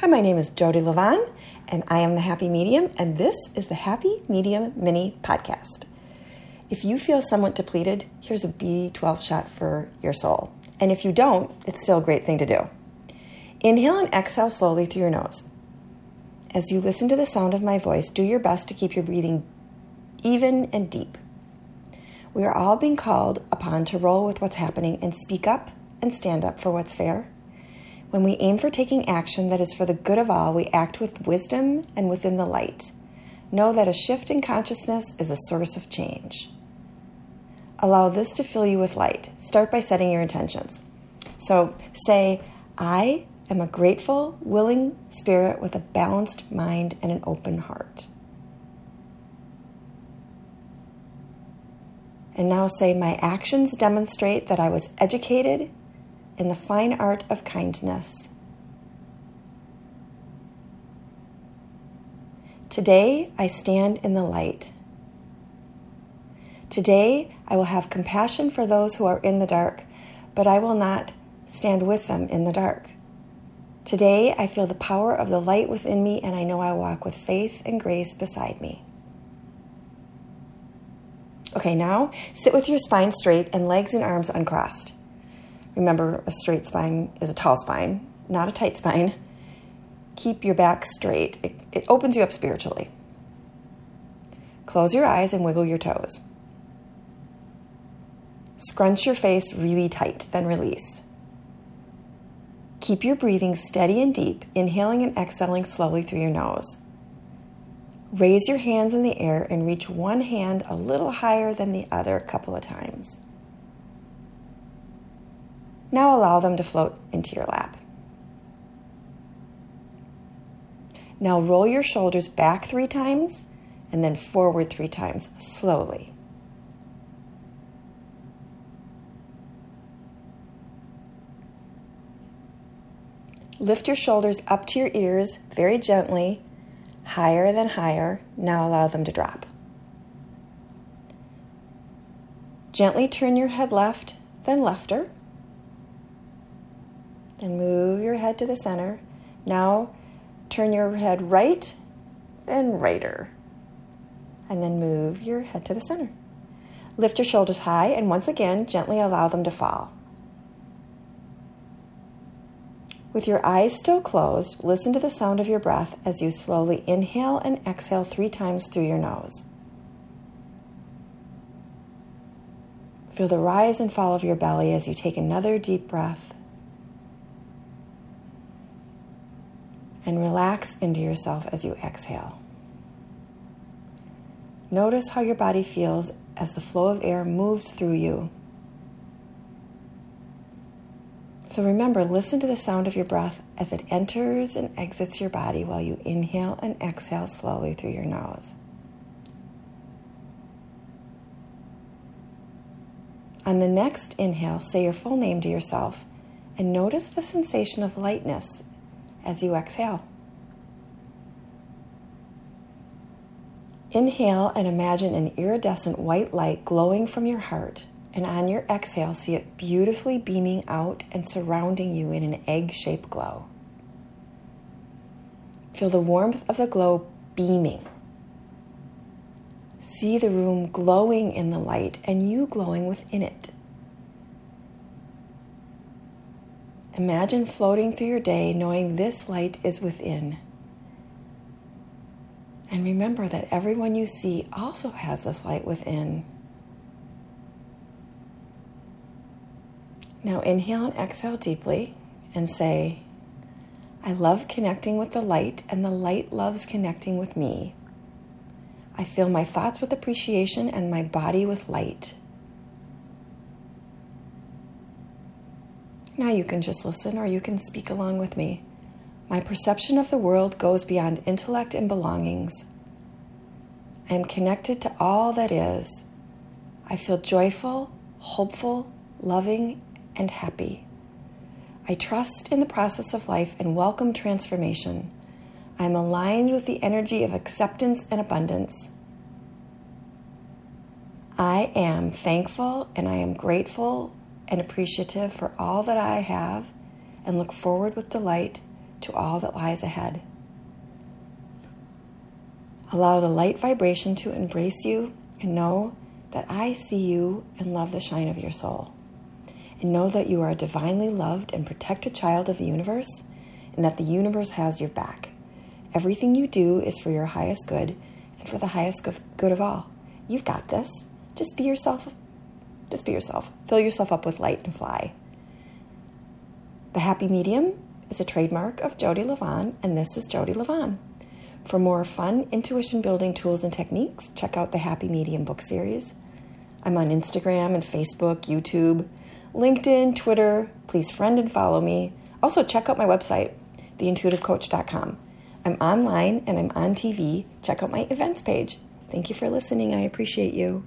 Hi, my name is Jodi Livon, and I am the Happy Medium, and this is the Happy Medium Mini Podcast. If you feel somewhat depleted, here's a B12 shot for your soul. And if you don't, it's still a great thing to do. Inhale and exhale slowly through your nose. As you listen to the sound of my voice, do your best to keep your breathing even and deep. We are all being called upon to roll with what's happening and speak up and stand up for what's fair when we aim for taking action that is for the good of all, we act with wisdom and within the light. Know that a shift in consciousness is a source of change. Allow this to fill you with light. Start by setting your intentions. So say, I am a grateful, willing spirit with a balanced mind and an open heart. And now say, My actions demonstrate that I was educated in the fine art of kindness. Today I stand in the light. Today I will have compassion for those who are in the dark, but I will not stand with them in the dark. Today I feel the power of the light within me, and I know I walk with faith and grace beside me. Okay, now sit with your spine straight and legs and arms uncrossed. Remember, a straight spine is a tall spine, not a tight spine. Keep your back straight, it, it opens you up spiritually. Close your eyes and wiggle your toes. Scrunch your face really tight, then release. Keep your breathing steady and deep, inhaling and exhaling slowly through your nose. Raise your hands in the air and reach one hand a little higher than the other a couple of times. Now allow them to float into your lap. Now roll your shoulders back three times and then forward three times slowly. Lift your shoulders up to your ears very gently, higher than higher. Now allow them to drop. Gently turn your head left, then lefter. Then move your head to the center. Now turn your head right, then righter. And then move your head to the center. Lift your shoulders high and once again gently allow them to fall. With your eyes still closed, listen to the sound of your breath as you slowly inhale and exhale three times through your nose. Feel the rise and fall of your belly as you take another deep breath. And relax into yourself as you exhale. Notice how your body feels as the flow of air moves through you. So remember, listen to the sound of your breath as it enters and exits your body while you inhale and exhale slowly through your nose. On the next inhale, say your full name to yourself and notice the sensation of lightness as you exhale. Inhale and imagine an iridescent white light glowing from your heart, and on your exhale, see it beautifully beaming out and surrounding you in an egg shaped glow. Feel the warmth of the glow beaming. See the room glowing in the light and you glowing within it. Imagine floating through your day knowing this light is within. And remember that everyone you see also has this light within. Now inhale and exhale deeply and say, I love connecting with the light, and the light loves connecting with me. I fill my thoughts with appreciation and my body with light. Now you can just listen or you can speak along with me. My perception of the world goes beyond intellect and belongings. I am connected to all that is. I feel joyful, hopeful, loving, and happy. I trust in the process of life and welcome transformation. I am aligned with the energy of acceptance and abundance. I am thankful and I am grateful and appreciative for all that I have and look forward with delight to all that lies ahead. Allow the light vibration to embrace you and know that I see you and love the shine of your soul. And know that you are a divinely loved and protected child of the universe and that the universe has your back. Everything you do is for your highest good and for the highest good of all. You've got this. Just be yourself. Just be yourself. Fill yourself up with light and fly. The Happy Medium is a trademark of Jodi Livon, and this is Jodi Livon. For more fun intuition building tools and techniques, check out the Happy Medium book series. I'm on Instagram and Facebook, YouTube, LinkedIn, Twitter. Please friend and follow me. Also, check out my website, theintuitivecoach.com. I'm online and I'm on TV. Check out my events page. Thank you for listening. I appreciate you.